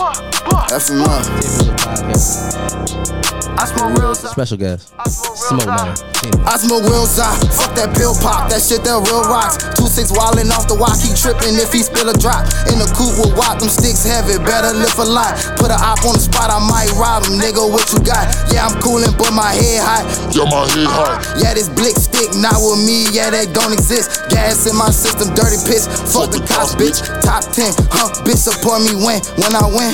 F him up. I smoke real Special guest. Smoke man. I smoke real Zah, fuck that pill pop, that shit that real rocks. Two six wildin' off the walk, he trippin' if he spill a drop. In the coupe with wop, them sticks heavy, better lift a lot. Put a op on the spot, I might rob him, nigga. What you got? Yeah, I'm coolin', but my head hot. Yeah, my head hot. Yeah, this blick stick, not with me, yeah, that don't exist. Gas in my system, dirty piss. Fuck the cops, bitch. Top 10, huh? Bitch support me when, when I win.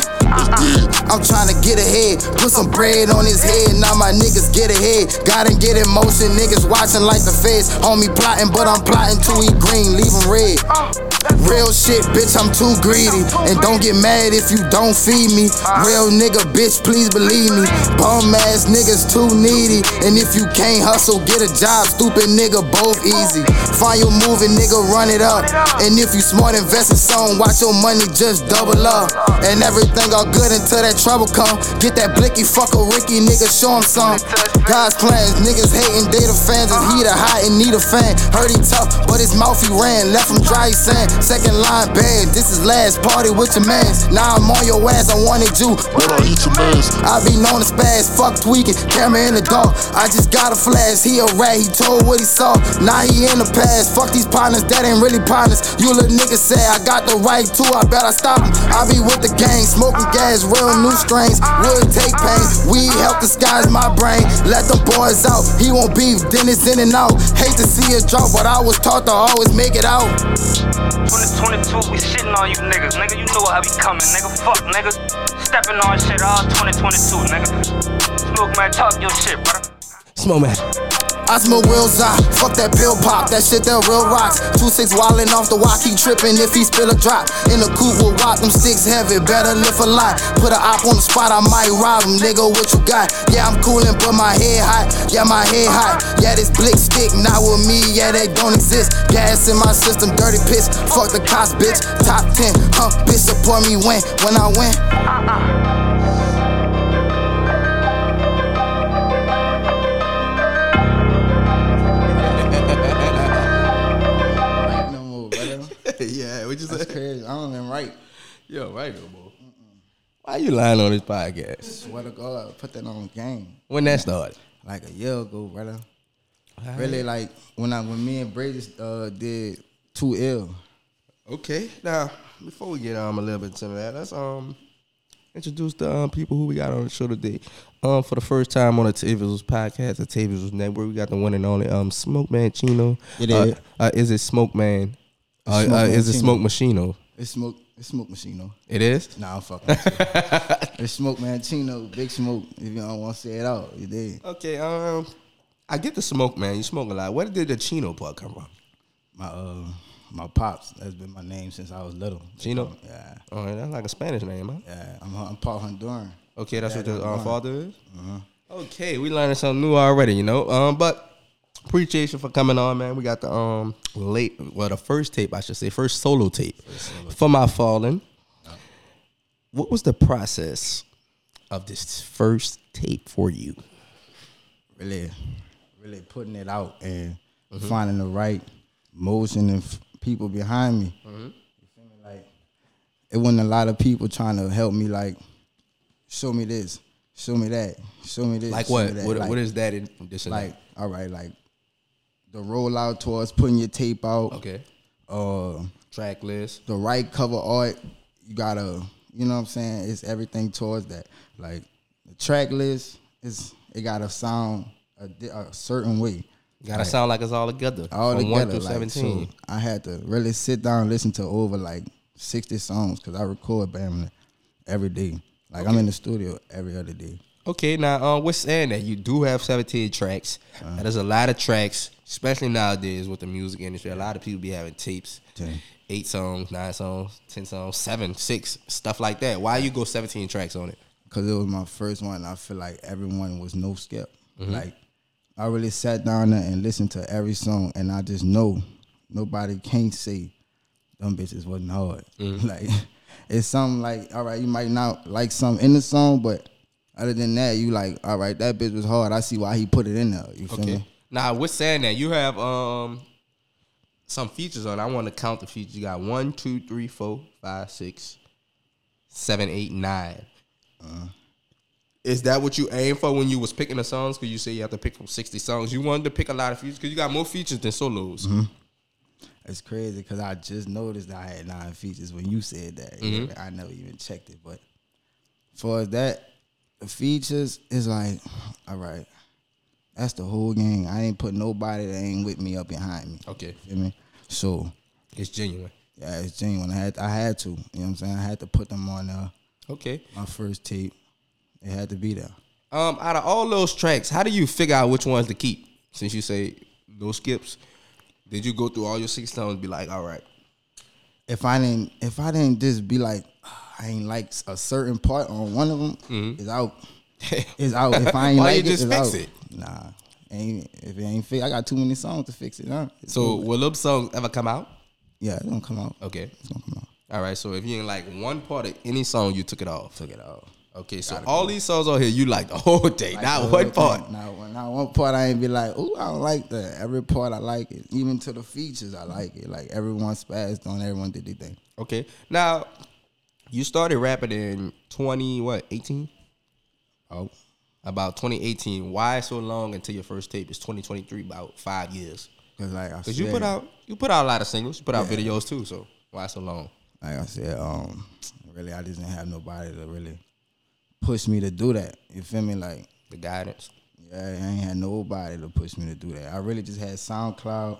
I'm tryna get ahead, put some bread on his head. Now my niggas get ahead. Gotta get in motion, niggas watching like the feds. Homie plotting, but I'm plotting to eat green, leave 'em red. Real shit, bitch, I'm too greedy. And don't get mad if you don't feed me. Real nigga, bitch, please believe me. Bum ass niggas too needy. And if you can't hustle, get a job. Stupid nigga, both easy. Find your moving, nigga, run it up. And if you smart, invest in something, watch your money just double up. And everything all good until that trouble come. Get that blicky, fuck a Ricky, nigga, show him some. God's plans, niggas hating data fans. Is he the hot and need a fan? Heard he tough, but his mouth he ran. Left him dry, he saying. Second line bad, this is last party with your mans. Now I'm on your ass, I wanted you. When I eat your mans, I be known as spaz, fuck tweaking, camera in the dark. I just got a flash, he a rat, he told what he saw. Now he in the past, fuck these partners, that ain't really partners. You little niggas say I got the right to, I bet I stop him. I be with the gang, smoking gas, real new strains. Would take pain, we help disguise my brain. Let them boys out, he won't beef, then it's in and out. Hate to see it drop, but I was taught to always make it out. 2022, we shitting on you niggas. Nigga, you know how we coming, nigga. Fuck, nigga. Stepping on shit all 2022, nigga. Smoke man, talk your shit, brother. Smoke man. I smoke real Zah, fuck that pill pop, that shit that real rocks. Two six wildin' off the walk, he trippin' if he spill a drop. In the coupe with wop, them sticks heavy, better lift a lot. Put a op on the spot, I might rob him, nigga. What you got? Yeah, I'm coolin', but my head hot. Yeah, my head hot. Yeah, this blick stick, not with me. Yeah, they don't exist. Gas in my system, dirty piss. Fuck the cops, bitch. Top 10, huh? Bitch support me when, when I win. Right yeah, what you That's say? crazy. I don't even write. Yo, right no more. Why you lying on this podcast? Swear to God, put that on game. When that started? Like a year ago, brother. Really, like when I when me and Brady uh, did too ill. Okay. Now, before we get um a little bit into that, let's um introduce the um, people who we got on the show today. Um, for the first time on the Tables podcast, the Tables Network, we got the one and only um Smoke Man Chino. It is. uh. Uh, is it Smoke Man? Uh, uh, is it Smoke Machino? It's smoke. It's smoke machine though. It is. Nah, I'm fucking. it's smoke man Chino, big smoke. If you don't want to say it out, you did. Okay. Um, I get the smoke, man. You smoke a lot. Where did the Chino part come from? My uh, my pops. That's been my name since I was little. Chino. Yeah, Oh, that's like a Spanish name, huh? yeah. I'm I'm part Honduran. Okay, that's what the uh, father is. Okay, we learning something new already, you know. Um, but appreciation for coming on, man. We got the um late, well, the first tape, I should say, first solo tape for my fallen. What was the process of this first tape for you? really, really putting it out and finding the right motion and f- people behind me. You feel me? Like it wasn't a lot of people trying to help me. Like show me this, show me that, show me this. Like what? What, Like- what is that in this like? All right, like the rollout towards putting your tape out. Okay, Uh, track list. the right cover art. You gotta, you know what I'm saying? It's everything towards that. Like the track list is it gotta sound a, a certain way. Gotta sound like it's all together. All together. one through like, seventeen. so I had to really sit down and listen to over like 60 songs because I record bam every day. Like I'm in the studio every other day. Okay, now uh, we're saying that you do have 17 tracks. Uh-huh. There's a lot of tracks, especially nowadays with the music industry. A lot of people be having tapes, Ten. eight songs, nine songs, ten songs, seven, six, stuff like that. Why you go 17 tracks on it? because it was my first one. I feel like everyone was no skip. Mm-hmm. Like I really sat down there and listened to every song, and I just know nobody can't say them bitches wasn't hard. Mm-hmm. Like it's something like all right, you might not like something in the song, but other than that, you like all right, that bitch was hard. I see why he put it in there. You feel Okay. me? Now, we're saying that you have um some features on. I want to count the features. You got one, two, three, four, five, six, seven, eight, nine. Uh-huh. Is that what you aim for when you was picking the songs? Because you say you have to pick from sixty songs. You wanted to pick a lot of features because you got more features than solos. Mm-hmm. It's crazy because I just noticed that I had nine features when you said that. Know, I never even checked it, but for that, the features is like, all right, that's the whole gang. I ain't put nobody that ain't with me up behind me. Okay, Feel me? So it's genuine. yeah, it's genuine. I had I had to. You know what I'm saying? I had to put them on uh, Okay. my first tape. It had to be there. Um, out of all those tracks, how do you figure out which ones to keep? Since you say no skips, did you go through all your six songs and be like, all right, if I didn't if I didn't just be like "Ah, I ain't like a certain part on one of them, it's out. It's out. If I ain't Mm-hmm. Why like you it, just it's fix out. it? Nah, ain't if it ain't fix. I got too many songs to fix it. Huh? It's so will them songs ever come out? yeah, it's gonna come out. Okay. It's gonna come out. All right. So if you ain't like one part of any song, you took it off. Took it out. Okay. So all these songs on here, you like the whole day, Like not one part. thing. Not one, not one part. I ain't be like, oh, I don't like that. Every part I like it. Even to the features, I like it. Like everyone spazzed on. Everyone did their thing. Okay. Now, you started rapping in twenty what eighteen? Oh, About twenty eighteen. Why so long until your first tape is twenty twenty three? About five years. cause like I Cause said, you put out you put out a lot of singles. You put out Yeah. videos too. So why so long? like I said, um, really, I just didn't have nobody to really push me to do that. You feel me? Like, The guidance. yeah, I ain't had nobody to push me to do that. I really just had SoundCloud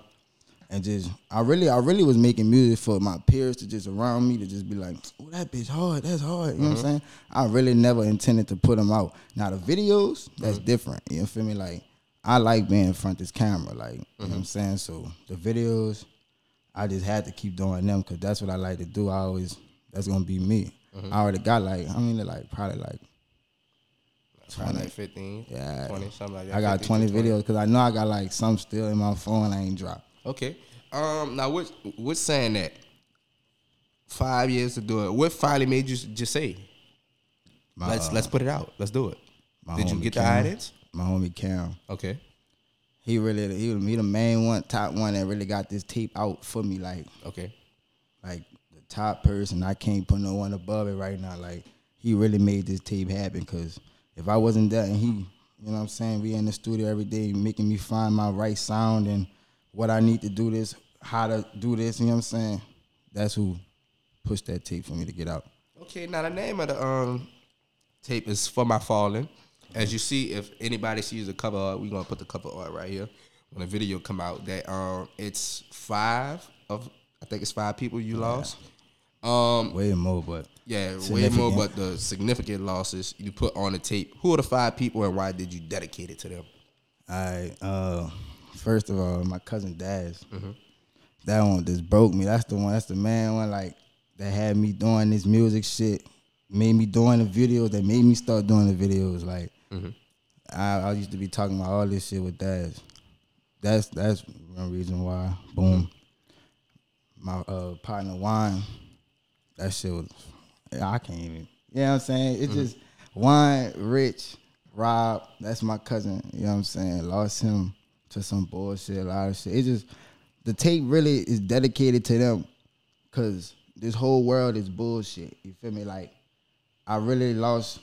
and just, I really, I really was making music for my peers to just around me to just be like, oh, that bitch hard, that's hard. You know what I'm mm-hmm. saying? I really never intended to put them out. Now the videos, that's mm-hmm. different. You feel me? Like, I like being in front of this camera, like, you know what I'm mm-hmm. saying? So the videos, I just had to keep doing them because that's what I like to do. I always that's gonna be me. I already got like I mean like probably like Probably like 15, yeah 20, something like that. I got twenty 20. videos because I know I got like some still in my phone I ain't dropped. Okay. Um. Now, what what's saying that five years to do it? What finally made you just say, My, let's uh, let's put it out. Let's do it. Did you get the Cam, guidance? My homie Cam, Okay. he really he he the main one, top one that really got this tape out for me. Like Okay. like the top person. I can't put no one above it right now. Like he really made this tape happen because if I wasn't there and he, you know what I'm saying, we in the studio every day making me find my right sound and what I need to do this, how to do this, you know what I'm saying? That's who pushed that tape for me to get out. Okay. Now the name of the um tape is "For My Fallen." As you see, if anybody sees the cover art, we're gonna put the cover art right here when the video come out. That um, it's five of I think it's five people you lost. Um, Way more, but Yeah, way more, but the significant losses you put on the tape. Who are the five people and why did you dedicate it to them? I uh first of all, my cousin Daz. Mm-hmm. That one just broke me. That's the one. That's the man one like that had me doing this music shit. Made me doing the videos. That made me start doing the videos. Like Mm-hmm. I, I used to be talking about all this shit with Daz. That's that's one reason why. Boom. My uh, partner Wine. That shit was. I can't even. You know what I'm saying? It's just one Rich, Rob. That's my cousin. You know what I'm saying? Lost him to some bullshit, a lot of shit. It's just the tape really is dedicated to them, cause this whole world is bullshit. You feel me? Like I really lost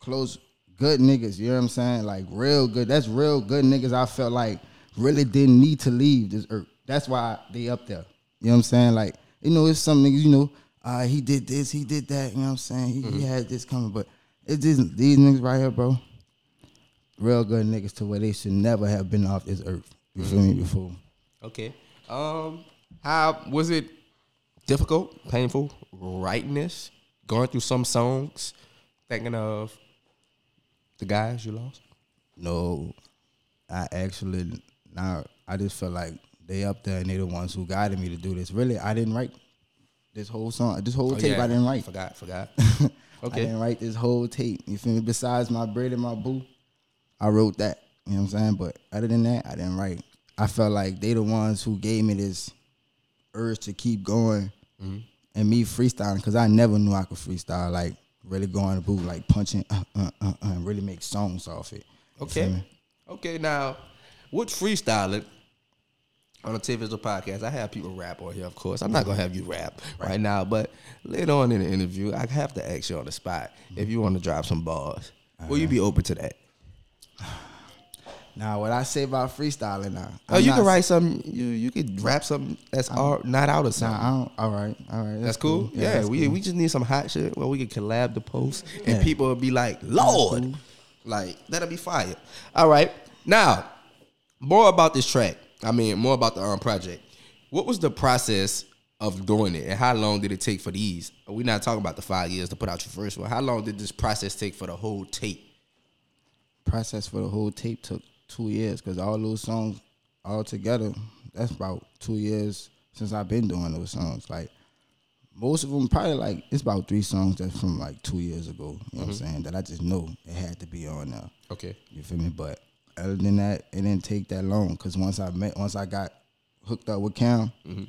close good niggas, you know what I'm saying? Like real good. That's real good niggas I felt like really didn't need to leave this earth. That's why they up there. You know what I'm saying? Like, you know, it's some niggas, you know, uh, he did this, he did that, you know what I'm saying? He, he had this coming, but it's just these niggas right here, bro. Real good niggas to where they should never have been off this earth. You feel me before? Okay. Um, how was it difficult, painful, writing this, going through some songs, thinking of the guys you lost? No, I actually now I just feel like they up there and they the ones who guided me to do this. Really, I didn't write this whole song, this whole Oh, tape. yeah. I didn't write. Forgot, forgot. Okay. I didn't write this whole tape. You feel me? Besides my bread and my boo, I wrote that. You know what I'm saying? But other than that, I didn't write. I felt like they the ones who gave me this urge to keep going Mm-hmm. and me freestyling because I never knew I could freestyle. Like really go on the booth, like punching, uh, uh, uh, uh, and really make songs off it. Okay. Okay, now with freestyling, on the Tip podcast, I have people rap on here, of course. I'm not gonna have you rap right now, but later on in the interview, I have to ask you on the spot if you want to drop some bars. Will you be uh-huh. open to that? Now, what I say about freestyling now? Oh, I'm you can write something. You you could rap something that's all, not out of something. Nah. All right, all right. That's cool. Yeah, that's we cool. we just need some hot shit where we can collab the post and Yeah. people will be like, Lord, like that'll be fire. All right, now more about this track. I mean, more about the um, project. What was the process of doing it, and how long did it take for these? We're not talking about the five years to put out your first one. How long did this process take for the whole tape? process for the whole tape took two years because all those songs all together, that's about two years since I've been doing those songs. Like most of them, probably like it's about three songs that's from like two years ago. You know what I'm saying? That I just know it had to be on there. Okay. You feel me? But other than that, it didn't take that long because once I met, once I got hooked up with Cam, mm-hmm.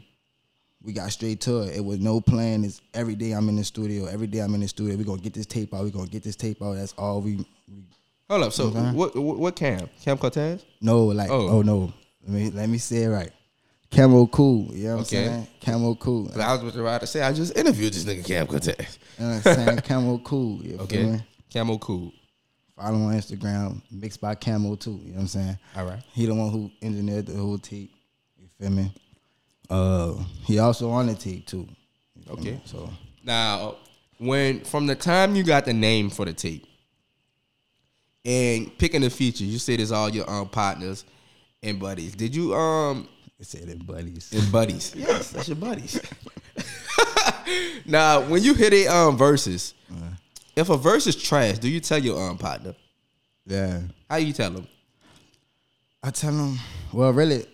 we got straight to it. It was no plan. It's every day I'm in the studio. Every day I'm in the studio. We gonna get this tape out. We gonna get this tape out. That's all we. we Hold up. So what, what what Cam? Cam Cortez? no, like Oh. oh. no. Let me let me say it right. Camo cool. You know what Okay. I'm saying? Camo cool. You know I was about to say I just interviewed this nigga Cam Cortez. what I'm saying? Camo cool. You feel Okay. me? Camo cool. Follow on Instagram, mixed by Camo too. You know what I'm saying? All right. He the one who engineered the whole tape. You feel me? Uh, he also on the tape too. Okay. me? So Now, when from the time you got the name for the tape and picking the features, you said it's all your um partners and buddies. Did you um they said it buddies. and buddies? Yes, that's your buddies. now, when you hit it um verses, if a verse is trash, do you tell your um partner? Yeah. How you tell them? I tell him, well, really,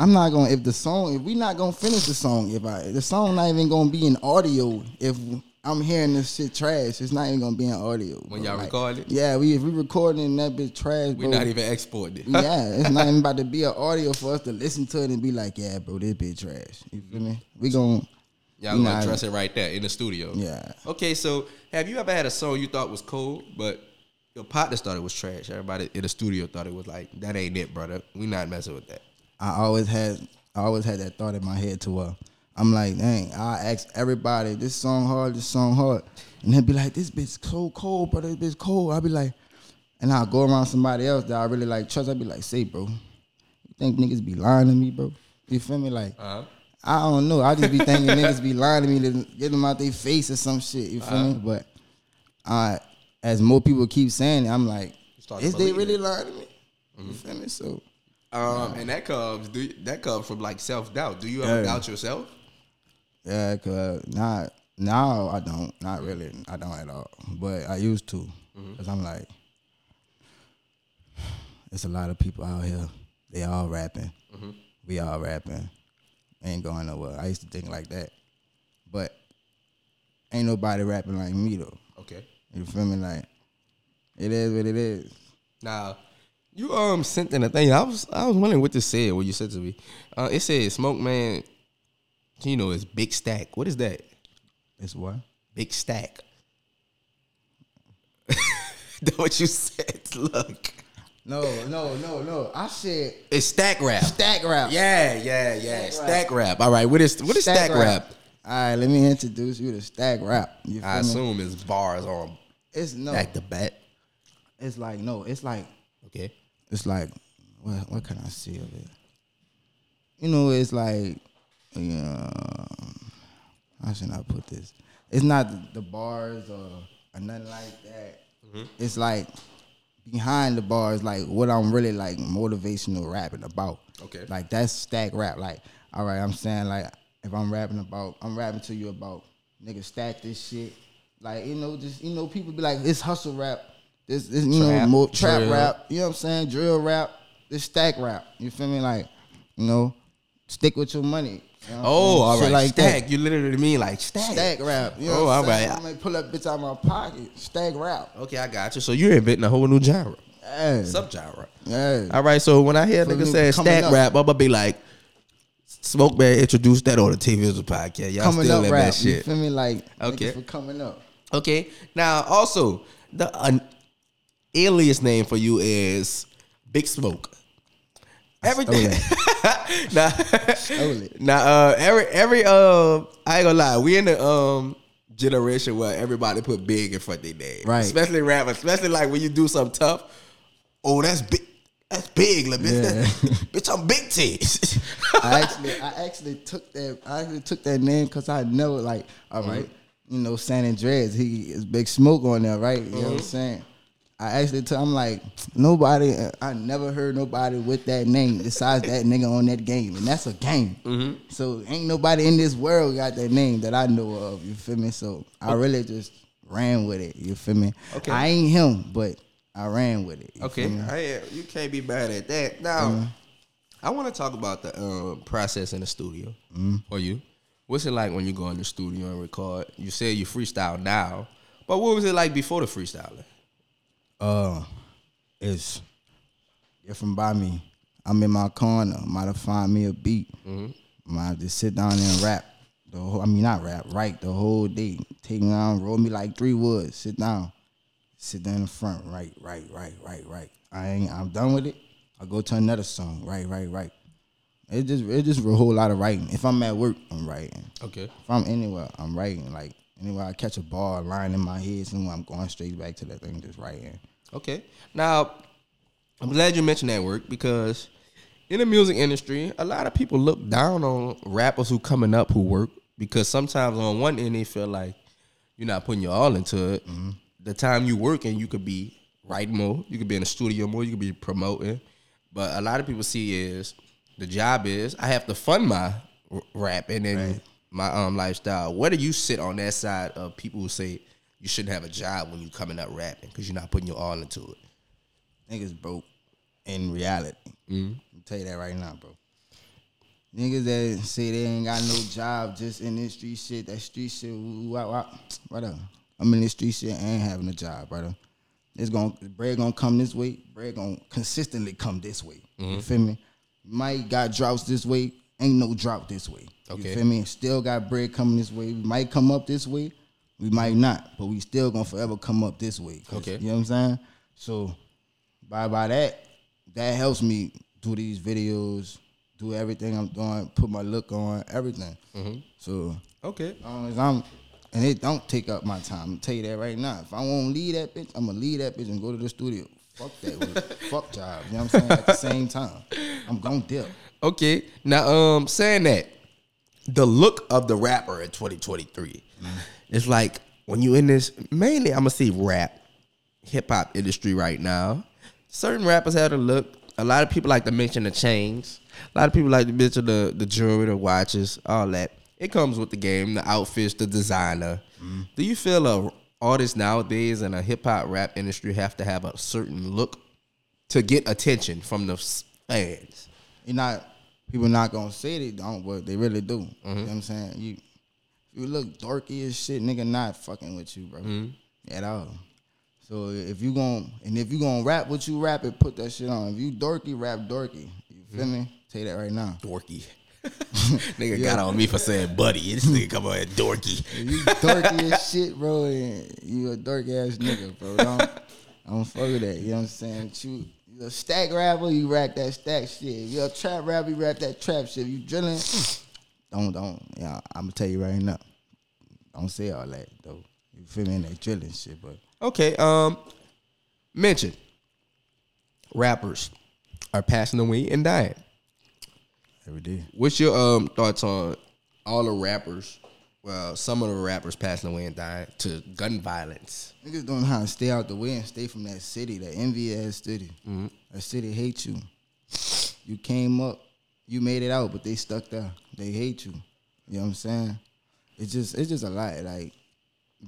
I'm not gonna if the song if we not gonna finish the song if I the song not even gonna be in audio if I'm hearing this shit trash it's not even gonna be in audio. When bro. y'all record it? Yeah, we if we recording that bitch trash, bro. not even exporting it. yeah, it's not even about to be an audio for us to listen to it and be like, yeah, bro, this bitch trash. You feel me? We gon' Y'all gonna address it right there in the studio. Yeah. Okay, so have you ever had a song you thought was cold, but your partners thought it was trash? Everybody in the studio thought it was like, that ain't it, brother. We not messing with that. I always had I always had that thought in my head to uh I'm like, dang, I ask everybody, this song hard, this song hard. And they'd be like, this bitch so cold, brother, this bitch cold. I'd be like, and I'll go around somebody else that I really like trust. I'd be like, say, bro, you think niggas be lying to me, bro? You feel me? Like, Uh-huh. I don't know. I just be thinking niggas be lying to me to get them out their face or some shit. You feel me? But uh, as more people keep saying it, I'm like, is they really it. lying to me? You feel me? So Um, and that comes do, that comes from like self doubt. Do you ever Yeah. doubt yourself? Yeah, cause not now I don't, not really, I don't at all. But I used to, Mm-hmm. cause I'm like, it's a lot of people out here. They all rapping. Mm-hmm. We all rapping. Ain't going nowhere. I used to think like that, but ain't nobody rapping like me though. Okay. You feel me? Like it is what it is. Now, you um sent in a thing. I was I was wondering what this said. What you said to me. Uh, it said Smoke Man. You know, is big stack. What is that? It's what? Big stack. That what you said. Look, No, no, no, no. I said it's stack rap. stack rap. Yeah, yeah, yeah. Stack Stack rap. All right. What is what is stack, rap? All right, let me introduce you to stack rap. I me? assume it's bars on It's no. back to back. It's like no. It's like Okay. it's like what? What can I say of it? You know, it's like yeah. How should I put this? It's not the, the bars or, or nothing like that. Mm-hmm. It's like behind the bars, like what I'm really like motivational rapping about. Okay. Like that's stack rap. Like, all right, I'm saying like if I'm rapping about, I'm rapping to you about nigga stack this shit. Like you know, just you know, people be like, it's hustle rap. This, this you know, Trap, more trap drill. rap. You know what I'm saying? Drill rap. This stack rap. You feel me? Like, you know, stick with your money. You I'm Oh, all right. like stack. that. You literally mean like stack. Stack rap. You know Oh, I'm all right. I might pull up bitch out of my pocket. Stack rap. Okay, I got you. So you're inventing a whole new genre, Yeah. sub genre. All right. So when I hear niggas new- say stack up. rap, I'm gonna be like, Smoke Man introduced that on the TV Visual podcast. Y'all coming still in rap. that You shit. feel me? Like, Okay. for coming up. Okay. Now, also, the an alias name for you is Big Smoke. Everything. nah, nah. Uh, every every uh, I ain't gonna lie. We in the um generation where everybody put big in front of their name, Right. Especially rappers, especially like when you do something tough. Oh, that's big. That's big, little bitch. Yeah. bitch, I'm big T. I actually, I actually took that. I actually took that name because I know, like, all right, you know, San Andreas. He is Big Smoke on there, right? You know what I'm saying? I actually, took, I'm like, nobody. I never heard nobody with that name besides that nigga on that game, and that's a game. Mm-hmm. So ain't nobody in this world got that name that I know of. You feel me? So I really just ran with it. You feel me? Okay. I ain't him, but I ran with it. you Okay, feel me? I, you can't be mad at that. Now, uh-huh. I want to talk about the um, process in the studio mm-hmm. for you. What's it like when you go in the studio and record? You say you freestyle now, but what was it like before the freestyling? Uh it's different by me. I'm in my corner. Might have find me a beat. Might just sit down and rap. The whole, I mean not rap, write the whole day. Take me down, roll me like three woods. Sit down. Sit down in the front. Right, right, right, right, right. I ain't I'm done with it. I go to another song. Right, right, right. It just it just a whole lot of writing. If I'm at work, I'm writing. Okay. If I'm anywhere, I'm writing. Like anywhere I catch a ball, line in my head, somewhere I'm going straight back to that thing, just writing. Okay. Now, I'm glad you mentioned that work because in the music industry, a lot of people look down on rappers who coming up who work because sometimes on one end they feel like you're not putting your all into it. The time you working, you could be writing more, you could be in the studio more, you could be promoting. But a lot of people see is the job is I have to fund my rap and then my um lifestyle. Where do you sit on that side of people who say you shouldn't have a job when you coming up rapping because you're not putting your all into it? niggas broke in reality. Mm-hmm. I'll tell you that right now, bro. Niggas that say they ain't got no job just in this street shit, that street shit, what, what, brother. I'm in this street shit and ain't having a job, brother. It's gonna bread gonna come this way, bread gonna consistently come this way. You mm-hmm. feel me? Might got droughts this way, ain't no drought this way. Okay. You feel me? Still got bread coming this way. Might come up this way, we might not, but we still gonna forever come up this way. Okay. You know what I'm saying? So by by that, that helps me do these videos, do everything I'm doing, put my look on, everything. So Okay. as I'm, and it don't take up my time. I'm tell you that right now. If I won't leave that bitch, I'm gonna leave that bitch and go to the studio. Fuck that, with- fuck job. You know what I'm saying? At the same time, I'm gonna dip. Okay. Now, um, saying that, the look of the rapper in 2023, it's like when you in this mainly, I'm gonna see rap, hip hop industry right now. Certain rappers have a look. A lot of people like to mention the chains. A lot of people like to mention the the jewelry, the watches, all that. It comes with the game, the outfits, the designer. Mm. Do you feel a artist nowadays in a hip hop rap industry have to have a certain look to get attention from the fans? You're not people not gonna say they don't, but they really do. You mm-hmm. know what I'm saying? You you look dorky as shit, nigga not fucking with you, bro. Mm-hmm. At all. So if you gon' and if you gonna rap what you rap it, put that shit on. If you dorky, rap dorky. You feel mm-hmm. me? Tell you that right now. dorky. nigga got on me for saying buddy. This nigga come on here dorky. You dorky as shit, bro, you a dork ass nigga, bro. Don't I don't fuck with that. You know what I'm saying? You you a stack rapper, you rap that stack shit. If you a trap rapper, you rap that trap shit. If you drilling, don't don't. Yeah, I'm gonna tell you right now. Don't say all that though. You feel me in that drilling shit, but Okay, um, mention rappers are passing away and dying. every day. What's your um thoughts on all the rappers? Well, some of the rappers passing away and dying to gun violence. Niggas don't know how to stay out the way and stay from that city, that envy ass city. That city hates you. You came up, you made it out, but they stuck there. They hate you. You know what I'm saying? It's just it's just a lot. Like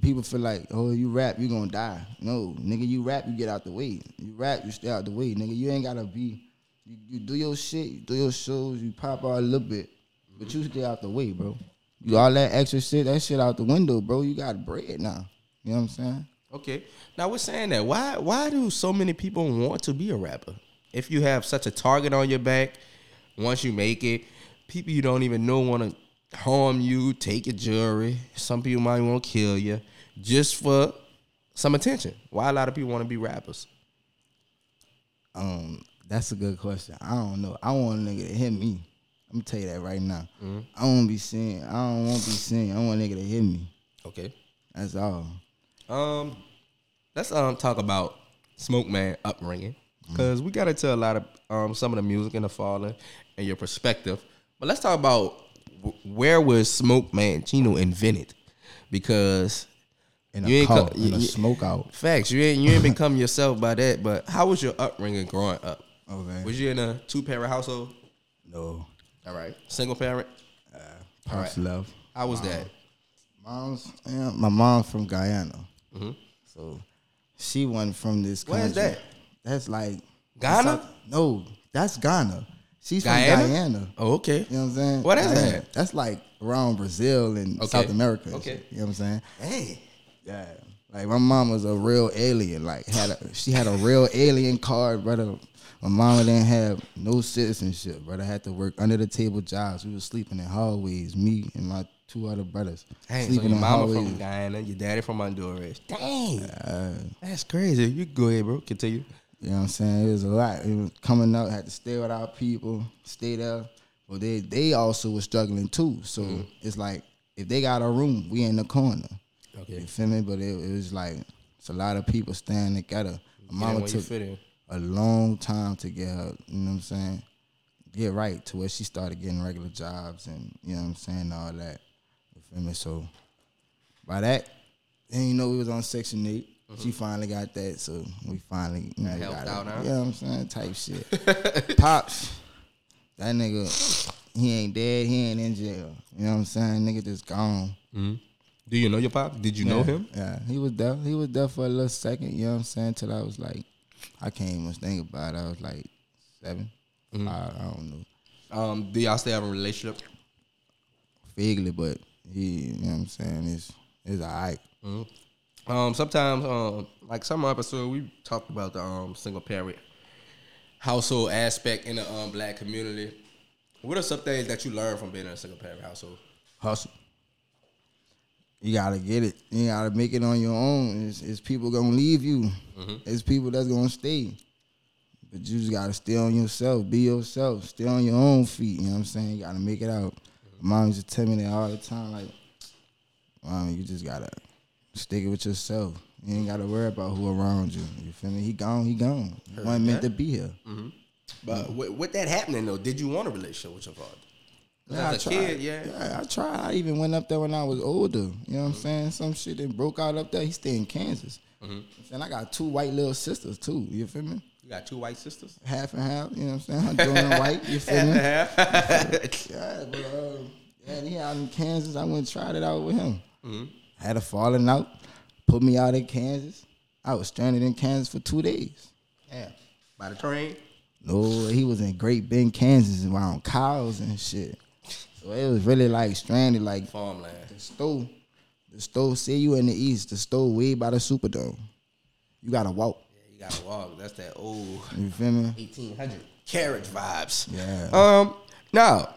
people feel like, oh, you rap, you gonna die. No, nigga, you rap, you get out the way. You rap, you stay out the way. Nigga, you ain't gotta be you, you do your shit, you do your shows, you pop out a little bit, but you stay out the way, bro. You all that extra shit, that shit out the window, bro. You got bread now. You know what I'm saying? Okay. Now we're saying that. Why why do so many people want to be a rapper? If you have such a target on your back, once you make it, people you don't even know want to harm you, take your jewelry. Some people might want to kill you just for some attention. Why a lot of people want to be rappers? um, That's a good question. I don't know. I want a nigga to hit me. I'm gonna tell you that right now. Mm-hmm. I don't be seen. I don't want to be seen. I want a nigga to hit me. Okay. That's all. Um, let's um talk about Smoke Man upbringing because we got into a lot of um some of the music in the fallen and your perspective. But let's talk about w- where was Smoke Man Chino invented because In You ain't car, co- you- a smoke out. facts you ain't you ain't become yourself by that. But how was your upbringing growing up? Okay. Was you in a two parent household? No. All right, single parent. Pops right. love. How was that? Mom's yeah, my mom's from Guyana. So she wasn't from this country. Mm-hmm. Where's that? That's like Ghana? No, that's Ghana. She's Guyana? from Guyana. Oh, okay. You know what I'm saying? What is Guyana. that? That's like around Brazil and Okay. South America. and Okay. shit. You know what I'm saying? Hey, Yeah. Like my mom was a real alien. Like had a she had a real alien card, brother. My mama didn't have no citizenship, brother. I had to work under the table jobs. We was sleeping in hallways, me and my two other brothers. Dang, so sleeping your in mama hallways. from Guyana, your daddy from Honduras. Dang, that's crazy. You go ahead, bro. Continue. You know what I'm saying? It was a lot. It was coming up, had to stay with our people, stay there. But they they also was struggling too. So Mm-hmm. it's like if they got a room, we in the corner. Okay. You feel me? But it, it was like it's a lot of people staying together. My Mama took a long time to get her, you know what I'm saying, get right to where she started getting regular jobs and you know what I'm saying, all that. You feel me? So by that, then you know we was on section 8 She finally got that, so we finally you know, Mm-hmm. helped got out, it. huh? You know what I'm saying? Type shit. Pops, that nigga, he ain't dead, he ain't in jail. You know what I'm saying? Nigga just gone. Do you know your pop? Did you know him? Yeah, he was there. He was there for a little second. You know what I'm saying? Till I was like, I can't even think about it. I was like 7 Mm-hmm. five, I don't know, Um, do y'all still have a relationship? vaguely, but he, you know what I'm saying? It's it's alright. Um, sometimes, um, like some episode, we talked about the um single parent household aspect in the um black community. What are some things that you learned from being in a single parent household? Hustle. You gotta get it. You gotta make it on your own. It's, it's people gonna leave you. Mm-hmm. It's people that's gonna stay. But you just gotta stay on yourself. Be yourself. Stay on your own feet. You know what I'm saying? You gotta make it out. Mom used to tell me that all the time. Like, mom, you just gotta stick it with yourself. You ain't gotta worry about who around you. You feel me? He gone. He gone. He wasn't meant to be here. Mm-hmm. But with, with that happening though, did you want a relationship with your father? Yeah, as a I tried. kid, yeah. yeah, I tried. I even went up there when I was older. You know what I'm mm-hmm. saying? Some shit that broke out up there. He stayed in Kansas. Mm-hmm. And I got two white little sisters too. You feel me? You got two white sisters. Half and half. You know what I'm saying? I'm doing white. You feel me? Yeah, but uh, yeah, he out in Kansas. I went and tried it out with him. Had a falling out. Put me out in Kansas. I was stranded in Kansas for two days. yeah. By the train. No, he was in Great Bend, Kansas, around cows and shit. So it was really like stranded, like Farmland. the stove. The stove, say you in the east, the stove way by the Superdome. You gotta walk. Yeah, you gotta walk. That's that old You feel me? 1800 carriage vibes. Yeah. Um. Now,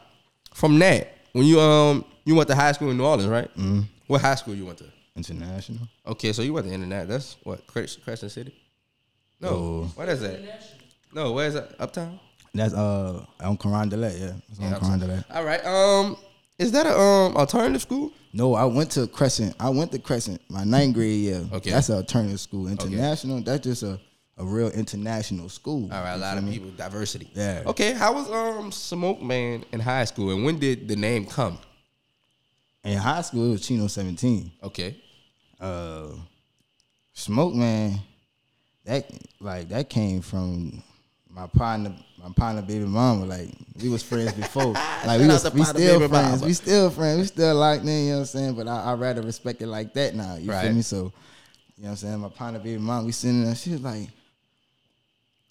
from that, when you um you went to high school in New Orleans, right? Mm-hmm. What high school you went to? International. Okay, so you went to Internet. That's what Cres- Crescent City. No, Oh. what is that? No, where's that? Uptown. That's uh on Carondelet, yeah. It's on Carondelet. All right. Um, is that a um alternative school? No, I went to Crescent. I went to Crescent my ninth grade year. Okay. That's an alternative school. International, that's just a, a real international school. All right, a lot of me? people, diversity. Yeah. Okay, how was um Smoke Man in high school, and when did the name come? In high school, it was Chino 17. Okay. uh smoke man that like that came from my partner my partner baby mama like we was friends before like we was we still friends mama. we still friends we still like then you know what I'm saying but I I rather respect it like that now you Right. feel me so you know what I'm saying my partner baby mama we sitting there she was like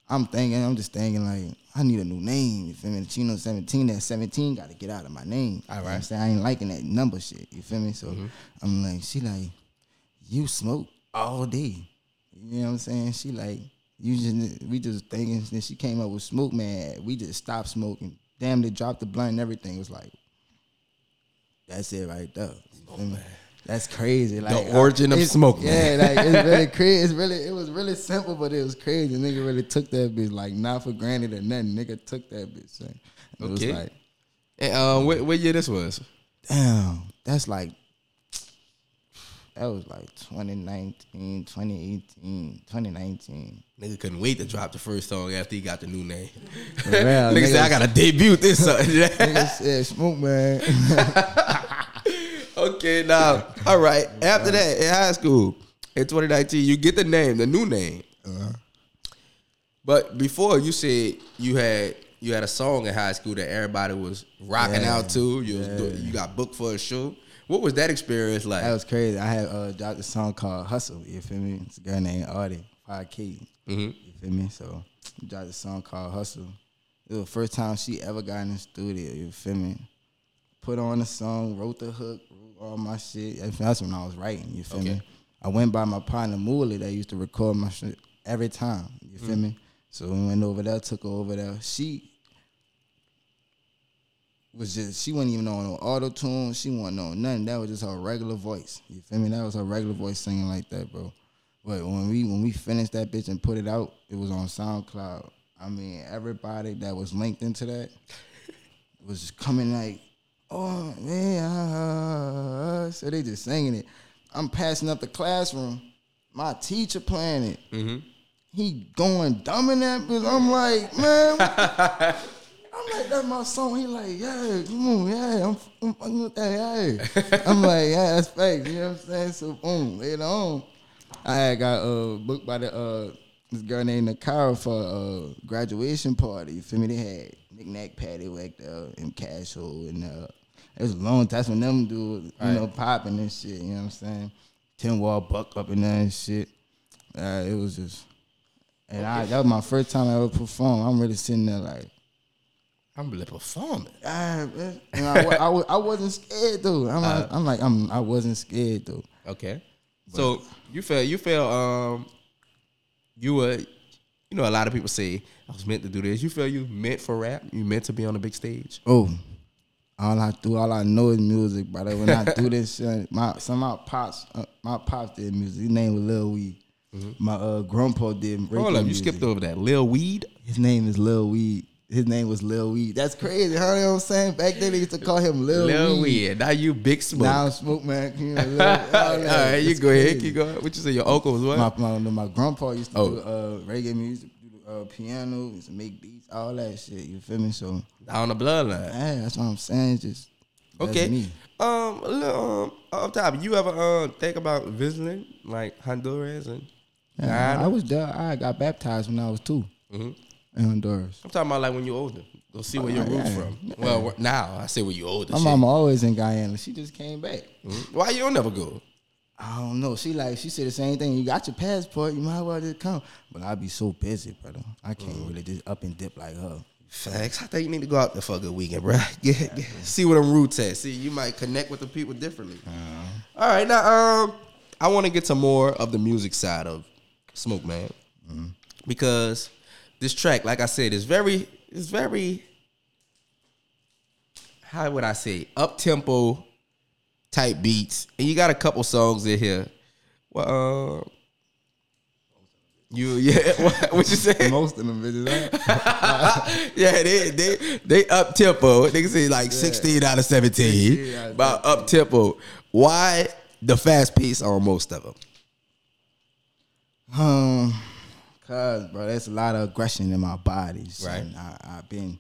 I'm thinking I'm just thinking like I need a new name you feel me Chino 17 that 17 got to get out of my name All You know I'm saying I ain't liking that number shit you feel me so Mm-hmm. I'm like she like you smoke all day. You know what I'm saying? She like, you just we just thinking then she came up with smoke man. We just stopped smoking. Damn, they dropped the blunt and everything. It was like, that's it right there. You feel me? That's crazy. Like the origin of smoke, Yeah, like it's really crazy. It's really it was really simple, but it was crazy. Nigga really took that bitch like not for granted or nothing. Nigga took that bitch. son. It was like, And, um, what, what year this was? damn, that's like that was like 2019, 2018, 2019. Nigga couldn't wait to drop the first song after he got the new name. Real, nigga said, I gotta debut this song. Nigga said, smoke man. okay, now, all right. After that, in high school, in 2019, you get the name, the new name. Uh-huh. But before, you said you had you had a song in high school that everybody was rocking Yeah, out to. You was do- you got booked for a show. What was that experience like? That was crazy. I had uh, dropped a song called Hustle. You feel me? It's a girl named Audie, 5K. Mm-hmm. You feel me? So dropped a song called Hustle. It was the first time she ever got in the studio. You feel me? Put on the song, wrote the hook, wrote all my shit. That's when I was writing. You feel Okay. me? I went by my partner Mooly that used to record my shit every time. You feel mm. me? So we went over there, took her over there. She was just she wasn't even on no auto tune. She wasn't on nothing. That was just her regular voice. You feel me? That was her regular voice singing like that, bro. But when we when we finished that bitch and put it out, it was on SoundCloud. I mean, everybody that was linked into that was coming like, oh man, uh, uh," so they just singing it. I'm passing up the classroom. My teacher playing it. He going dumb in that bitch. I'm like, man. I'm like, that's my song. He like, yeah, come on, yeah, I'm, I'm fucking with that, yeah. I'm like, yeah, that's fake. You know what I'm saying? So boom, later on, I had got uh booked by the uh this girl named Nakara for a uh, graduation party. You feel me? They had knick-knack patty whack there and casual and uh it was a long time when them dudes, you know, popping and shit, you know what I'm saying? Ten wall buck up in there and shit. Uh, it was just and I that was my first time I ever performed. I'm really sitting there like I'm really performing. Ah, man. And I, I, I wasn't scared though. I'm, Uh. like, I'm like I'm I wasn't scared though. Okay. So you feel you feel um you were you know a lot of people say I was meant to do this. You feel you meant for rap? You meant to be on the big stage? Oh, all I do, all I know is music, brother. When I do this, shit, my some of my pops, uh, my pops did music. His name was Lil Weed. My uh, grandpa did. Mm-hmm. Hold up, you music. skipped over that. Lil Weed? His name is Lil Weed. His name was Lil Weed. That's crazy. Huh? You know what I'm saying? Back then they used to call him Lil, Lil Weed. Weed. Now you big smoke. Now Smoke Man. You know, Lil, all, right, you go ahead. crazy. Keep going. What you say? Your uncle was what? My, my, my grandpa used to Oh. do uh, reggae music, uh, piano, used to make beats, all that shit. You feel me? So On the bloodline. yeah, that's what I'm saying. Just Okay. me. Um, a little, um, off top, you ever um think about visiting like Honduras and Yeah, I was there. I got baptized when I was 2 Mhm. in Honduras. I'm talking about like when you're older. Go see where your Oh, roots yeah. from. Well, now I say where you older. My shit. mama always in Guyana. She just came back. Mhm. Why you don't never go? I don't know. She like she said the same thing. You got your passport. You might as well just come. But I be so busy, brother. I can't Mm. really just up and dip like her. Facts. I think you need to go out there for a good weekend, bro. Get, get- see where them roots at. See, you might connect with the people differently. All right, now um, I want to get to more of the music side of Smoke Man because this track, like I said, is very, is very. How would I say up tempo type beats, and you got a couple songs in here. Well, uh, you yeah, what, what you say? Most of them bitches. yeah, they they they up tempo. They can say like sixteen out of 16 seventeen. out of About up tempo. Why the fast pace on most of them? Um, cause bro, there's a lot of aggression in my body. Right. I, I've been.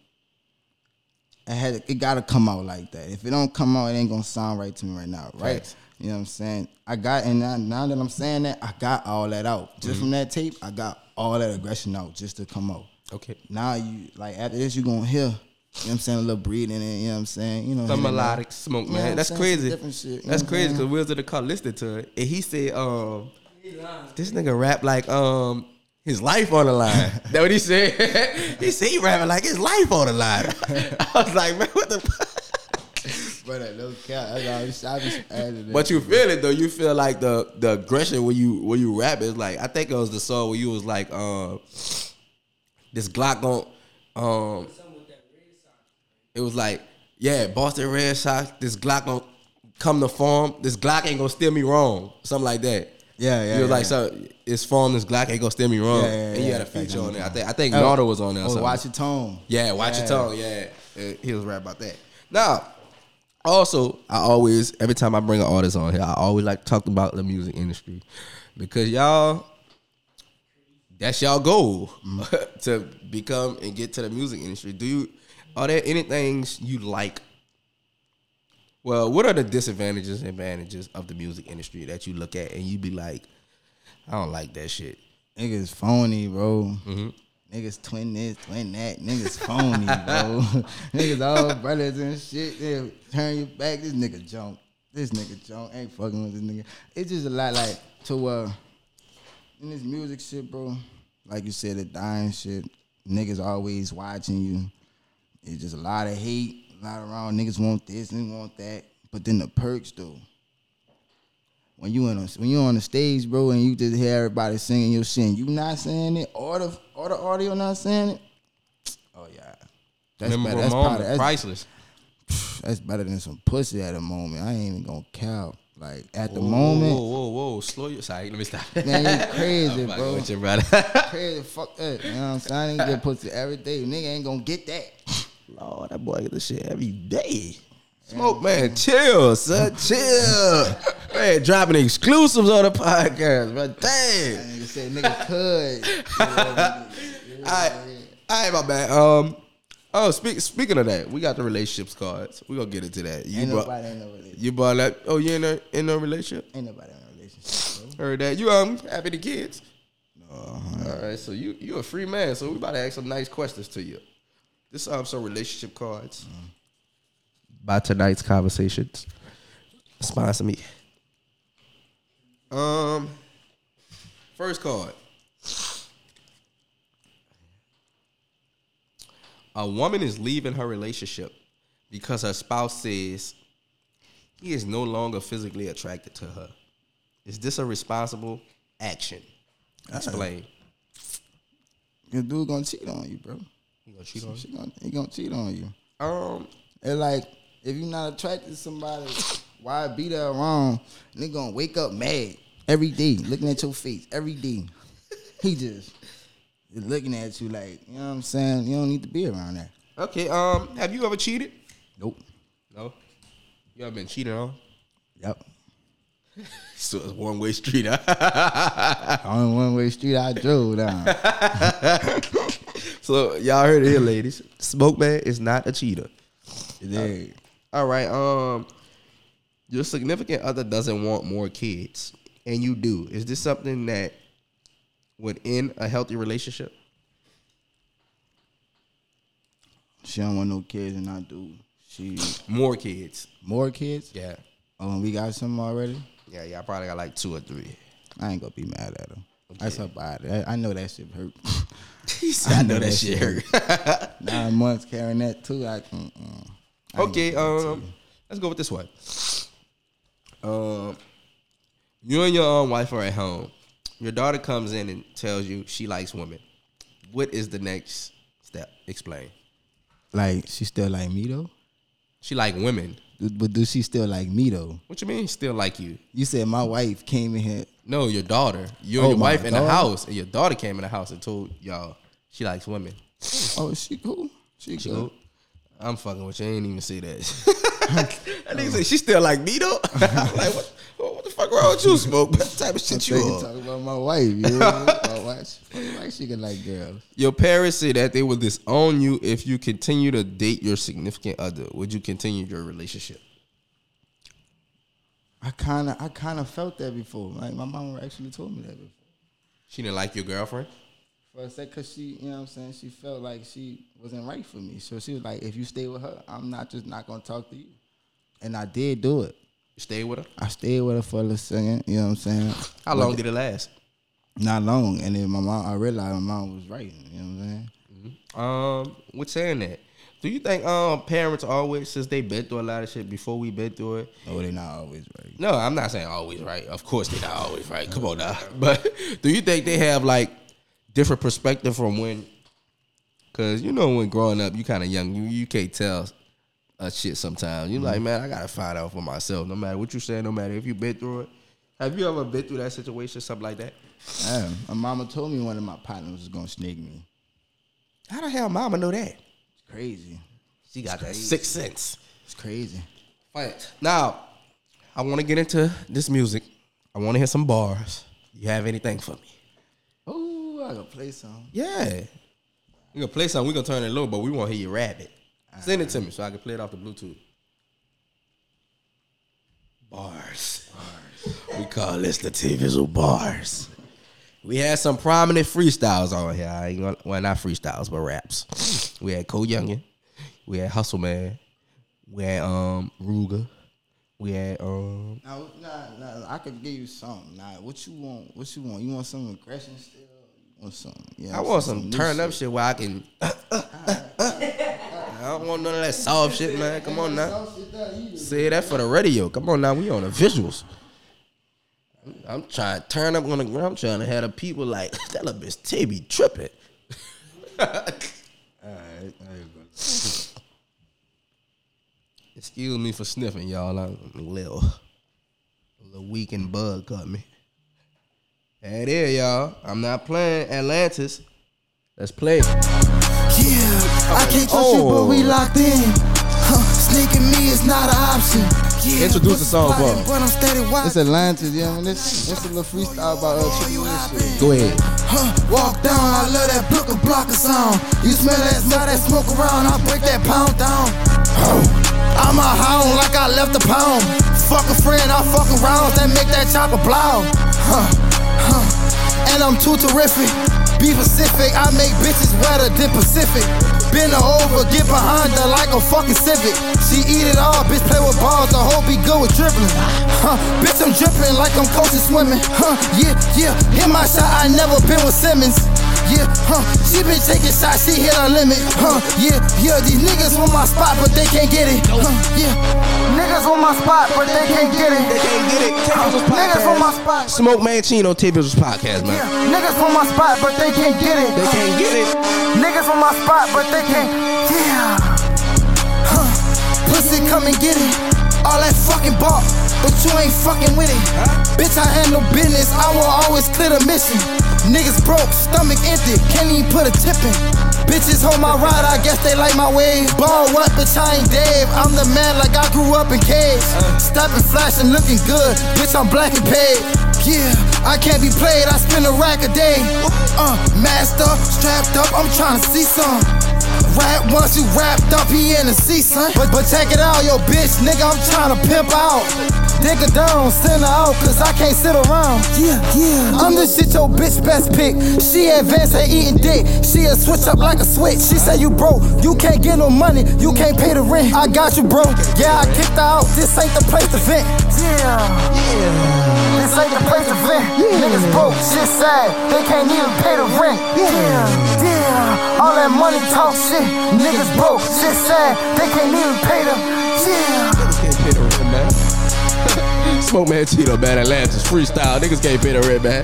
I had it gotta come out like that. If it don't come out, it ain't gonna sound right to me right now, right? Facts. You know what I'm saying? I got and now, now that I'm saying that, I got all that out. Just Mm-hmm. from that tape, I got all that aggression out just to come out. Okay. Now you like after this, you gonna hear. You know what I'm saying? A little breathing in, you know what I'm saying? You know, Some here and there. melodic smoke, You know man. That's crazy. Shit, That's crazy because Wheels of the Car listened to it, and he said, um, this nigga rap like um his life on the line. that what he said? he said he rapping like his life on the line. I was like, man, what the fuck? Brother, no cap. That's I was- I was adding But you feel it though. You feel like the the aggression when you when you rap is like I think it was the song where you was like um this Glock on um it was like yeah Boston Red Sox this Glock on come to farm. This Glock ain't gonna steal me wrong. Something like that. Yeah, yeah, He was like, yeah. so it's farm. This Glock ain't gonna steer me wrong. Yeah, yeah, and you had a feature on there. I think I think Oh. Nardo was on there. Oh, watch your tone. Yeah, watch your tone. Yeah, Uh, he was right about that. Now, also, I always every time I bring an artist on here, I always like to talk about the music industry because y'all, that's y'all goal to become and get to the music industry. Do you? Are there any things you like? Well, what are the disadvantages and advantages of the music industry that you look at and you be like, I don't like that shit. Niggas phony, bro. Mm-hmm. Niggas twin this, twin that. Niggas phony, bro. niggas all brothers and shit. They turn your back. This nigga jump. This nigga jump. Ain't fucking with this nigga. It's just a lot like to uh in this music shit, bro. Like you said, the dying shit. Niggas always watching you. It's just a lot of hate. A lot around niggas want this and want that. But then the perks though when you in a, when you on the stage, bro, and you just hear everybody singing your shit, you not saying it, or the or the audio not saying it. Oh yeah, that's Memorable better. That's, moment, probably, that's, priceless. that's better than some pussy at the moment. I ain't even gonna count. Like at the Whoa, moment, Whoa, whoa, whoa. Slow your side. Let me stop. man, you crazy, bro. with you, brother. Crazy, fuck that. You know what I'm saying? I ain't get pussy every day. Nigga ain't gonna get that. Lord, that boy get the shit every day. Smoke, man, chill, son, chill. man, dropping exclusives on the podcast, but damn. Nigga said nigga could. All right, all right, my bad. Um, oh, speak, speaking of that, we got the relationships cards. We gonna get into that. You Ain't brought, nobody in no relationship. you brought that. Oh, you in a in a relationship? Ain't nobody in a relationship, bro. Heard that. You um happy the kids? All right, so you you a free man. So we about to ask some nice questions to you. This um some relationship cards. By tonight's conversations, sponsor me. Um, first card. A woman is leaving her relationship because her spouse says he is no longer physically attracted to her. Is this a responsible action? Explain. Your dude gonna cheat on you, bro. You gonna cheat on She gonna, he gonna cheat on you. you? Um, It's like if you're not attracted to somebody, why be there around? Nigga gonna wake up mad every day, looking at your face every day. He just is looking at you like, you know what I'm saying? You don't need to be around that. okay. Um, have you ever cheated? Nope. No. You ever been cheated on? Yep. So it's one way street. Huh? Only one way street I drove down. so y'all heard it here, ladies. Smoke man is not a cheater. All right. Um, your significant other doesn't want more kids, and you do. Is this something that would end a healthy relationship? She don't want no kids and I do. She More kids. more kids? Yeah. Oh, we got some already? Yeah. Yeah. I probably got like two or three. I ain't gonna be mad at her. That's her body. I, I know that shit hurt. I know that shit hurt. Nine months carrying that too. I. Mm, I Okay, gonna do that to um, let's go with this one. Um, you and your um, wife are at home. Your daughter comes in and tells you she likes women. What is the next step? Explain. like she still like me though. She like women. But do she still like me though? What you mean? Still like you? You said my wife came in here. No, your daughter. You and Oh, your wife in the house, and your daughter came in the house and told y'all she likes women. Oh, she cool. She, She cool. go, I'm fucking with you. I ain't even say that. that nigga say she still like me though. I'm like what? What the fuck wrong with you, smoke? What type of shit you on? talking about my wife. You know? my wife. Why she can like girls? Your parents say that they will disown you if you continue to date your significant other. Would you continue your relationship? I kind of, I kind of felt that before. Like my mom actually told me that before. She didn't like your girlfriend. For a sec, cause she, you know what I'm saying, she felt like she wasn't right for me. So she was like, if you stay with her, I'm not just not gonna talk to you. And I did do it. You stayed with her. I stayed with her for a little second. You know what I'm saying? How long did it last? Not long. And then my mom, I realized my mom was right. You know what I'm saying? Um, with saying that, do you think um parents always since they been through a lot of shit before we been through it? Oh, they not always right. No, I'm not saying always right. Of course they're not always right. Come on now. But do you think they have like different perspective from when? Cause you know when growing up, you kind of young, you you can't tell a shit sometimes. You like, man, I gotta find out for myself. No matter what you say, no matter if you've been through it. Have you ever been through that situation, something like that? Damn, my mama told me one of my partners was gonna snake me. How the hell mama know that? Crazy. She got that sixth sense. It's crazy. Fight. Now, I want to get into this music. I want to hear some bars. You have anything for me? Oh, I gotta play some. Yeah. We gonna play something. We gonna turn it low, but we want to hear you rap it. Send it to me so I can play it off the Bluetooth. Bars. Bars. we call this the TV's Bars. We had some prominent freestyles on here. I ain't gonna, well, not freestyles, but raps. We had Cole Youngin. We had Hustle Man. We had um Ruger. We had um Now, nah, nah, I could give you something. Nah, what you want? What you want? You want some aggression still? You want some? Yeah, I want some new turn up shit where I can. I don't want none of that soft shit, man. Come on now. Say that for the radio. Come on now. We on the visuals. I'm trying to turn up on the ground. I'm trying to have the people like that little bitch T be tripping. Alright, there. Excuse me for sniffing, y'all. I'm a little, a little weak and bug caught me. Hey there, y'all. I'm not playing Atlantis. Let's play. Yeah, I can't touch you, but we Oh. locked in. Huh, sneaking me is not an option. Yeah, Introduce the song for plotting, us. But I'm steady This watching. Atlantis, yeah, man. This this a little freestyle about uh, chicken shit. Go ahead. Huh, walk down, I love that blocker blocker sound. You smell that smoke, that smoke around, I break that pound down. I'm a hound like I left a pound. Fuck a friend, I fuck around, that make that chopper blow. Huh, huh, and I'm too terrific. Be Pacific, I make bitches wetter than Pacific. Bend her over, get behind her like a fucking civic. She eat it all, bitch play with balls, the hoe be good with dribbling. Huh, bitch I'm dripping like I'm coaching swimming. Huh, yeah, yeah, hit my shot, I never been with Simmons. Yeah, huh, she been taking shots, she hit her limit. Huh, yeah, yeah, these niggas want my spot, but they can't get it. Huh, yeah, niggas want my spot, but they can't get it. They can't get it. Niggas want my spot. Smoke Manchino TaeVisuals podcast, man. Yeah, niggas want my spot, but they can't get it. They can't get it. Niggas on my spot, but they can't. Yeah. Huh. Pussy, come and get it. All that fucking bark, but you ain't fucking with it. Bitch, I handle business. I will always clear the mission. Niggas broke, stomach empty, can't even put a tip in. Bitches hold my ride, I guess they like my way. Ball what, bitch, I ain't Dave. I'm the man like I grew up in caves. Stepping, flashing, looking good. Bitch, I'm black and paid. Yeah, I can't be played, I spend a rack a day. Uh, up, strapped up, I'm trying to see some. Rap once you wrapped up, he in the sea, son. But, but check it out, yo, bitch, nigga, I'm trying to pimp out. Dig her down, send her out, cause I can't sit around. Yeah, yeah. I'm the shit your bitch best pick. She advanced at eating dick. She a switch up like a switch. She say you broke, you can't get no money, you can't pay the rent. I got you, bro. Yeah, I kicked her out. This ain't the place to vent. Yeah, yeah. This ain't the place to vent. Yeah. Niggas broke, shit sad. They can't even pay the rent. Yeah, yeah. All that money talk shit. Niggas broke, shit sad. They can't even pay them. Yeah. Smoke Manchino, man. Atlantis freestyle. Niggas can't pay the rent, man.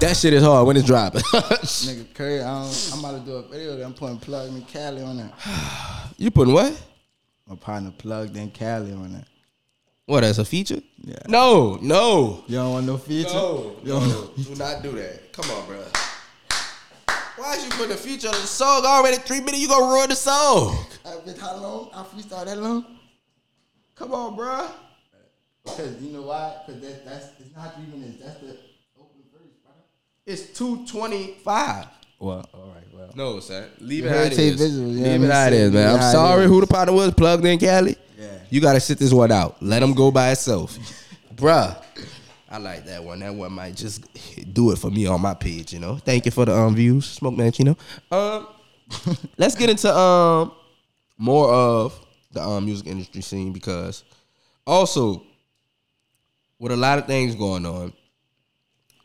That shit is hard when it's dropping. Nigga, Curry, I don't, I'm about to do a video that I'm putting Plug in Cali on that. you putting what? My partner Plugged in Cali on that. What as a feature? Yeah. No, no. You don't want no feature? No, You don't no, do not do that. Come on, bro. Why is you putting a feature on the song already? Three minutes, you gonna ruin the song. I been how long? I freestyle that long? Come on, bro. Because you know why? Because that, that's it's not even this. That's the open verse, bro. It's two twenty five. Well, all right, well. No, sir. Leave it how heard it is. Visual, you Leave it I'm how it is, man. I'm sorry is. who the partner was plugged in Cali. Yeah. You gotta sit this one out. Let him go by itself. Bruh. I like that one. That one might just do it for me on my page, you know. Thank you for the um views, Smoke Manchino. Um let's get into um more of the um music industry scene because also with a lot of things going on,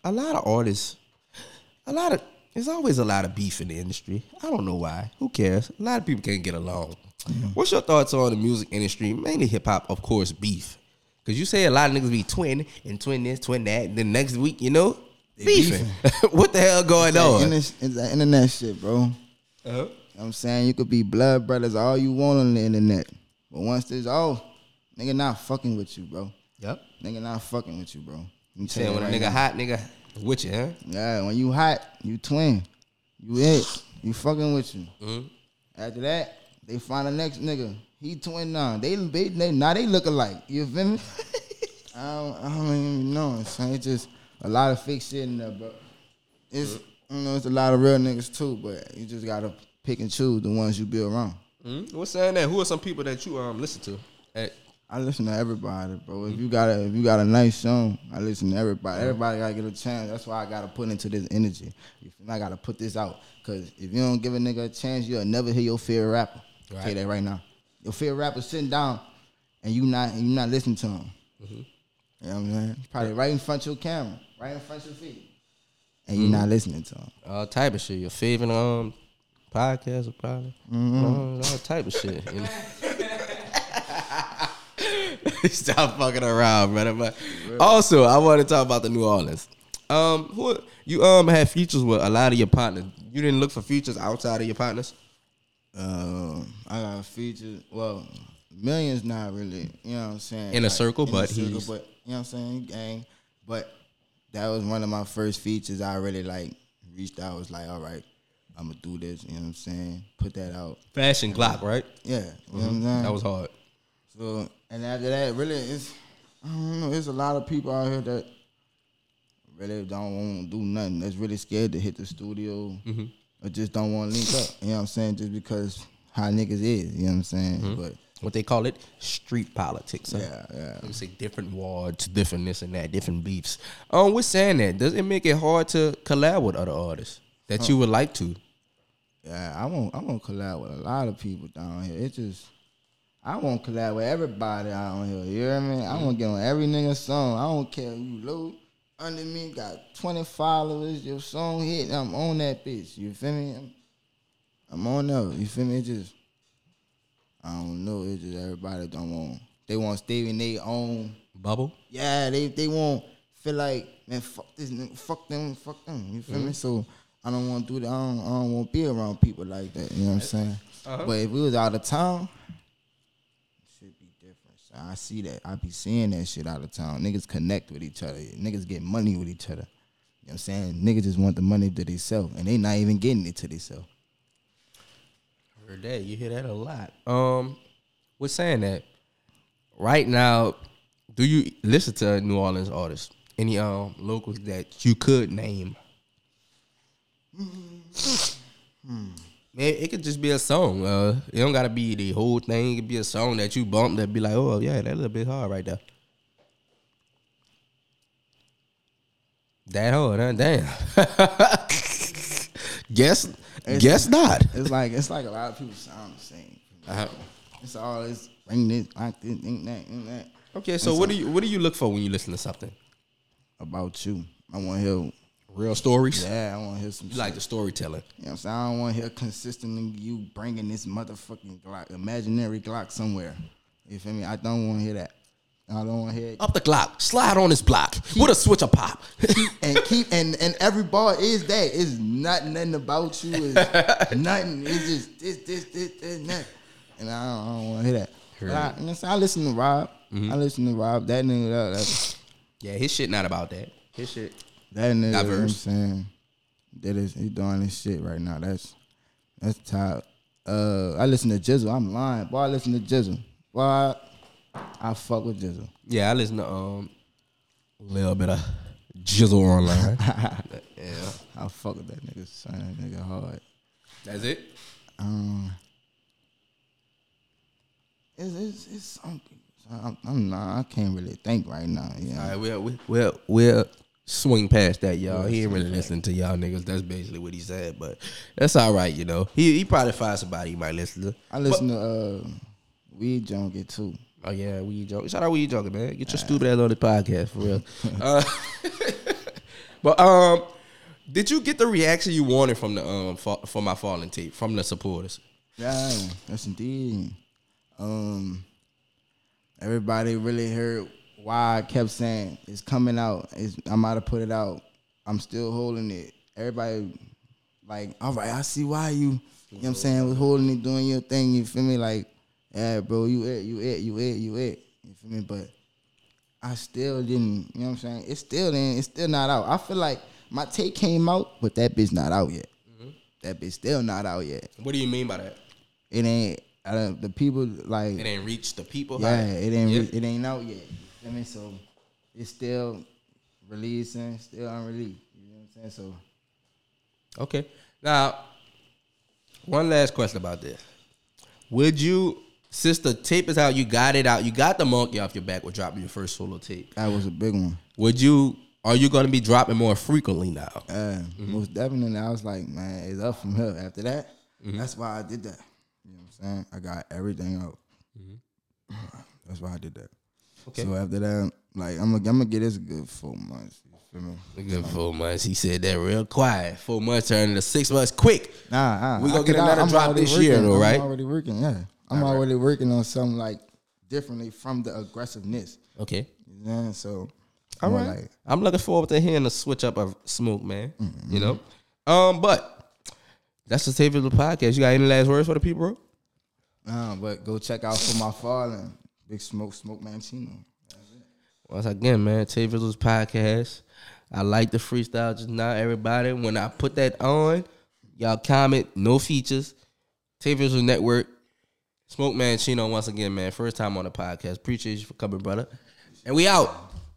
a lot of artists, a lot of there's always a lot of beef in the industry. I don't know why. Who cares? A lot of people can't get along. What's your thoughts on the music industry, mainly hip hop, of course, beef? Cause you say a lot of niggas be twin and twin this, twin that. And then next week, you know, beefing. what the hell going That on? internet- It's that internet shit, bro. Uh-huh. You know what I'm saying you could be blood brothers all you want on the internet. But once this off, nigga not fucking with you, bro. Yep. Nigga not fucking with you, bro. Tell Saying you when a nigga now. hot, nigga with you, huh? Yeah, when you hot, you twin. You it. You fucking with you. Mm-hmm. After that, they find the next nigga. He twin now. They, they, they now they look alike. You feel me? I don't, I don't even know. It's, it's just a lot of fake shit in there, bro. It's you know it's a lot of real niggas too, but you just gotta pick and choose the ones you be around. Mm-hmm. What's saying that? Who are some people that you um listen to? At, I listen to everybody, bro. If you got a if you got a nice song, I listen to everybody. Everybody gotta get a chance. That's why I gotta put into this energy. You? I gotta put this out. Cause if you don't give a nigga a chance, you'll never hear your favorite rapper. I'll Tell you Right. that right now. Your favorite rapper sitting down and you not and you not listening to him. Mm-hmm. You know what I'm saying? Probably right in front of your camera, right in front of your feet. And you're mm-hmm. not listening to him. all type of shit. Your favorite um podcast or probably all, all type of shit. Stop fucking around, brother. But also, I want to talk about the New Orleans. Um, who you um had features with a lot of your partners. You didn't look for features outside of your partners. Um, I got features. Well, millions not really. You know what I'm saying? In a circle, but circle, he's- but you know what I'm saying, gang. But that was one of my first features. I really like reached out. Was like, all right, I'm gonna do this. You know what I'm saying? Put that out. Fashion Glock, right? Yeah, you know what I'm saying. That was hard. So and after that, really, it's I don't know. There's a lot of people out here that really don't want to do nothing. That's really scared to hit the studio or just don't want to link up. You know what I'm saying? Just because how niggas is. You know what I'm saying? But What they call it, street politics. Huh? yeah, yeah. Let me say different wards, different this and that, different beefs. Um, we're saying that. Does it make it hard to collab with other artists that you would like to? Yeah, I won't. I won't collab with a lot of people down here. It just, I won't collab with everybody out here. You hear me? I want to get on every nigga song. I don't care who low under me got twenty followers. Your song hit, I'm on that bitch. You feel me? I'm, I'm on there. You feel me? It just, I don't know. It's just everybody don't want. They want to stay in their own. Bubble. Yeah, they they won't feel like man, fuck this, nigga, fuck them, fuck them. You feel me? Mm-hmm. So I don't want to do that. I don't, I don't want to be around people like that. You know what I'm saying? Uh-huh. But if we was out of town, it should be different. So I see that. I be seeing that shit out of town. Niggas connect with each other. Niggas get money with each other. You know what I'm saying? Niggas just want the money to themselves, and they not even getting it to themselves. Heard that. You hear that a lot. Um, we're saying that right now. Do you listen to New Orleans artists? Any um locals that you could name? Man, it could just be a song. Uh, it don't gotta be the whole thing. It could be a song that you bump that be like, oh yeah, that a little bit hard right there. That hard, huh? Damn. guess, guess not. It's like it's like a lot of people sound the same. Uh-huh. It's all this bring this like this, think that, think that. Okay, so what do you what do you look for when you listen to something? About you, I want to hear. Real stories. Yeah, I want to hear some. You like the storytelling. You know what I'm saying? I don't want to hear consistently you bringing this motherfucking Glock, imaginary Glock somewhere. You feel me? I don't want to hear that. I don't want to hear it. Up the Glock, slide on this block with a switch of pop. and keep and and every ball is that. It's not nothing about you. It's nothing. It's just this, this, this, this, and that. And I don't, I don't want to hear that. I, you know what I'm saying? I listen to Rob. I mm-hmm. listen to Rob. That nigga, that, that, yeah, his shit not about that. His shit. That nigga. You know what I'm saying? That is, he doing this shit right now. That's that's top. Uh, I listen to Jizzle. I'm lying. Boy, I listen to Jizzle. Boy, I, I fuck with Jizzle. Yeah, I listen to um a little bit of Jizzle online. yeah, I fuck with that nigga. Son, that nigga hard. that's it. Um, it's it's, it's something. I'm, I'm not. I can't really think right now. Yeah. All right, we'll we- we'll we'll swing past that, y'all. He ain't really listening to y'all niggas. That's basically what he said, but that's all right, you know. He he probably find somebody he might listen to. I listen to uh, Weed Junkie too. Oh yeah, we joke. Shout out, we joking, man. Get your stupid ass on the podcast for real. uh, but um, did you get the reaction you wanted from the um for, For My Fallen tape from the supporters? Yeah, that's indeed. Um, everybody really heard why I kept saying it's coming out. It's, I'm about to put it out. I'm still holding it. Everybody like, all right, I see why you. You know what I'm saying? Was holding it, doing your thing. You feel me? Like, yeah, bro, you it, you it, you it, you it. You feel me? But I still didn't, you know what I'm saying? It's still in, it's still not out. I feel like my tape came out, but that bitch not out yet. Mm-hmm. That bitch still not out yet. What do you mean by that? It ain't I don't, the people like It ain't reached the people. yeah, it ain't re- it ain't out yet. You feel me? So it's still releasing, still unreleased. You know what I'm saying? So Okay. Now, one last question about this. Would you, since the tape is out, you got it out, you got the monkey off your back with dropping your first solo tape. that was a big one. Would you, are you going to be dropping more frequently now? Uh, Most definitely, I was like, man, it's up from here. After that, that's why I did that. You know what I'm saying? I got everything out. That's why I did that. Okay. So after that, like I'm gonna, I'm gonna get this a good four months. You feel me? A good four months. He said that real quiet. Four months turned into six months quick. Nah, nah. We gonna I get another I'm drop this year though, right? I'm already working. Yeah, I'm already working on something like differently from the aggressiveness. Okay. You know? what I'm saying? So, All right. like I'm looking forward to hearing the switch up of smoke, man. You know? Um, but that's the tape of the podcast. You got any last words for the people, bro? Nah, but go check out For My Fallen. Big Smoke, Smoke Manchino. Once again, man, TaeVisuals podcast. I like the freestyle just not everybody. When I put that on, y'all comment, no features. TaeVisuals Network. Smoke Manchino once again, man. First time on the podcast. Appreciate you for coming, brother. And we out.